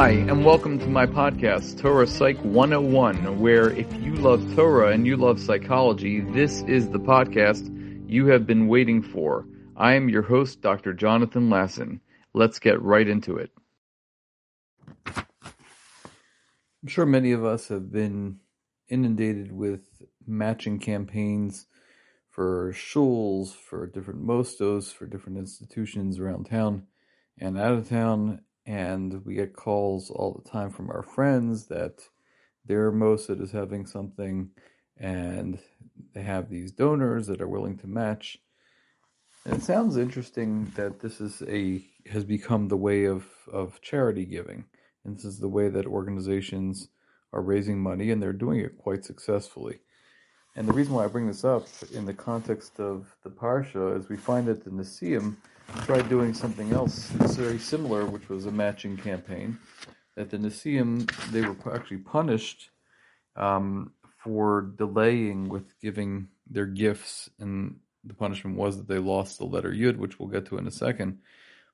Hi, and welcome to my podcast, Torah Psych 101, where if you love Torah and you love psychology, this is the podcast you have been waiting for. I am your host, Dr. Jonathan Lasson. Let's get right into it. I'm sure many of us have been inundated with matching campaigns for shuls, for different mosdos, for different institutions around town and out of town, and we get calls all the time from our friends that their mossad is having something and they have these donors that are willing to match. And it sounds interesting that this is a has become the way of, of charity giving. And this is the way that organizations are raising money and they're doing it quite successfully. And the reason why I bring this up in the context of the Parsha is we find that the Nesiim tried doing something else very similar, which was a matching campaign. That the Nesiim, they were actually punished um, for delaying with giving their gifts, and the punishment was that they lost the letter Yud, which we'll get to in a second.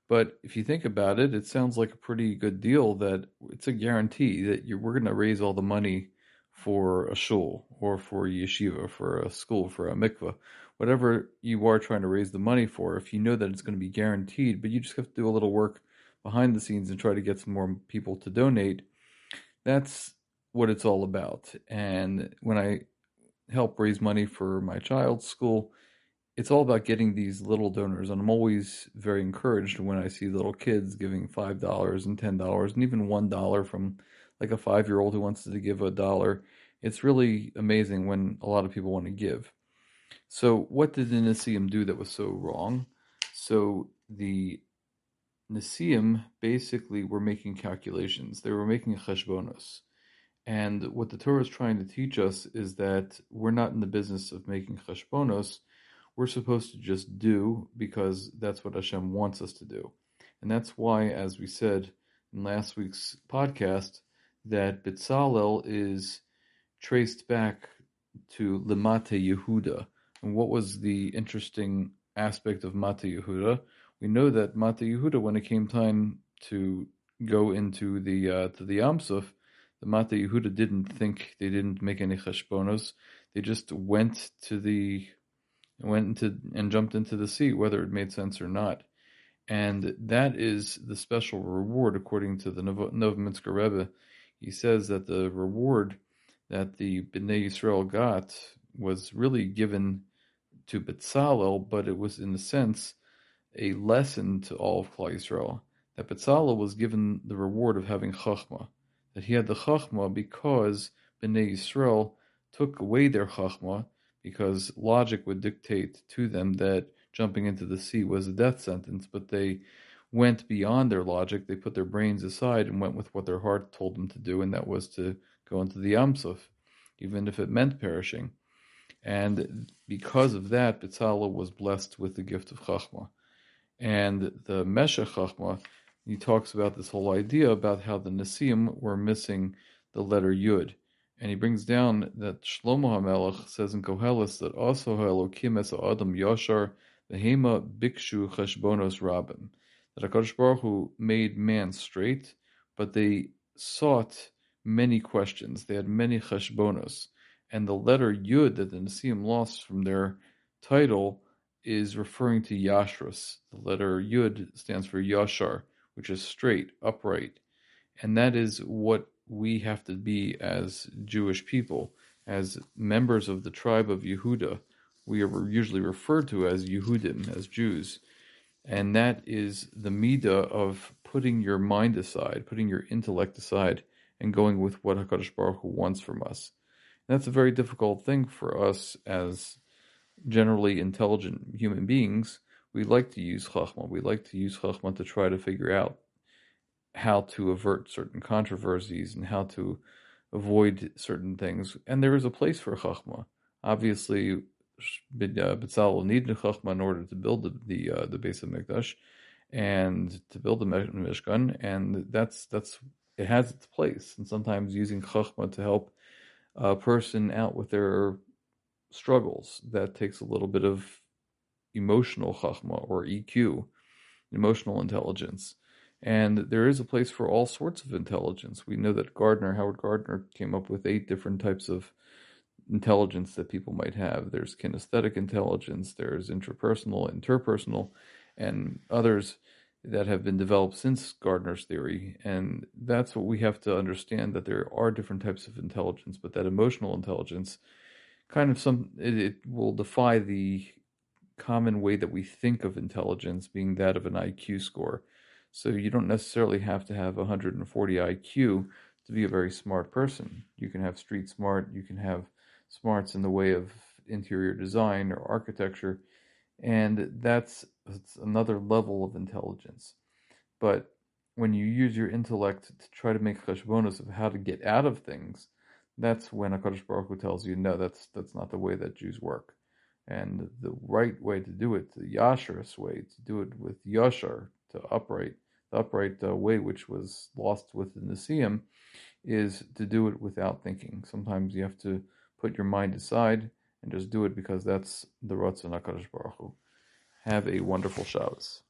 But if you think about it, it sounds like a pretty good deal that it's a guarantee that you, we're going to raise all the money for a shul or for yeshiva, for a school, for a mikvah, whatever you are trying to raise the money for, if you know that it's going to be guaranteed, but you just have to do a little work behind the scenes and try to get some more people to donate, that's what it's all about. And when I help raise money for my child's school, it's all about getting these little donors. And I'm always very encouraged when I see little kids giving $5 and $10 and even $1 from like a five year old who wants to give a dollar. It's really amazing when a lot of people want to give. So, what did the Nesiim do that was so wrong? So, the Nesiim basically were making calculations. They were making a cheshbonos. And what the Torah is trying to teach us is that we're not in the business of making cheshbonos. We're supposed to just do because that's what Hashem wants us to do. And that's why, as we said in last week's podcast, that Bitzalel is traced back to Lemate Yehuda, and what was the interesting aspect of Mata Yehuda? We know that Mata Yehuda, when it came time to go into the uh, to the Yam Suf, the Mata Yehuda didn't think they didn't make any cheshbonos. They just went to the went into and jumped into the sea, whether it made sense or not. And that is the special reward, according to the Novominsker Rebbe. He says that the reward that the Bnei Yisrael got was really given to Betzalel, but it was in a sense a lesson to all of Klal Yisrael. That Betzalel was given the reward of having Chachma, that he had the Chachma because Bnei Yisrael took away their Chachma because logic would dictate to them that jumping into the sea was a death sentence, but they went beyond their logic. They put their brains aside and went with what their heart told them to do, and that was to go into the Yam Suf, even if it meant perishing. And because of that, Bitzalel was blessed with the gift of Chachma. And the Meshech Chachma, he talks about this whole idea about how the Nesiim were missing the letter Yud. And he brings down that Shlomo HaMelech says in Koheles that also Elokim es Adam Yashar Behema Bikshu Cheshbonos Rabim. That HaKadosh Baruch Hu made man straight, but they sought many questions. They had many cheshbonos and the letter Yud that the Nesiim lost from their title is referring to Yashrus. The letter Yud stands for Yashar, which is straight, upright. And that is what we have to be as Jewish people, as members of the tribe of Yehuda. We are usually referred to as Yehudim, as Jews. And that is the midah of putting your mind aside, putting your intellect aside, and going with what HaKadosh Baruch Hu wants from us. That's a very difficult thing for us as generally intelligent human beings. We like to use Chachma. We like to use Chachma to try to figure out how to avert certain controversies and how to avoid certain things. And there is a place for Chachma. Obviously, Bitzalel needed Chachma in order to build the the, uh, the Beis HaMikdash and to build the Mishkan, and that's that's it has its place. And sometimes using Chachma to help a person out with their struggles. That takes a little bit of emotional chachma or EQ, emotional intelligence. And there is a place for all sorts of intelligence. We know that Gardner, Howard Gardner, came up with eight different types of intelligence that people might have. There's kinesthetic intelligence, there's intrapersonal, interpersonal, and others that have been developed since Gardner's theory. And that's what we have to understand that there are different types of intelligence, but that emotional intelligence kind of some it, it will defy the common way that we think of intelligence being that of an IQ score. So you don't necessarily have to have 140 IQ to be a very smart person. You can have street smart, you can have smarts in the way of interior design or architecture, and that's, that's another level of intelligence. But when you use your intellect to try to make cheshbonos of how to get out of things, that's when HaKadosh Baruch Hu tells you, no, that's that's not the way that Jews work. And the right way to do it, the Yashar's way, to do it with Yashar, to upright, the upright uh, way which was lost with the Nesiim, is to do it without thinking. Sometimes you have to put your mind aside and just do it because that's the Ratzon HaKadosh Baruch Hu. Have a wonderful Shabbos.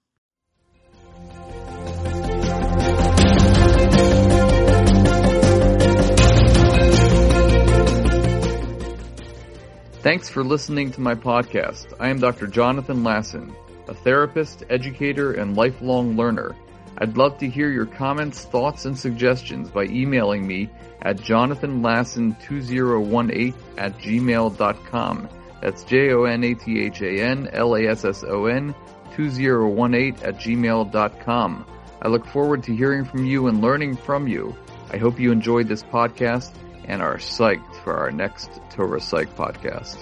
Thanks for listening to my podcast. I am Dr. Jonathan Lasson, a therapist, educator, and lifelong learner. I'd love to hear your comments, thoughts, and suggestions by emailing me at jonathanlasson2018 at gmail.com. That's J-O-N-A-T-H-A-N-L-A-S-S-O-N 2018 at gmail.com. I look forward to hearing from you and learning from you. I hope you enjoyed this podcast and are psyched for our next Torah Psych podcast.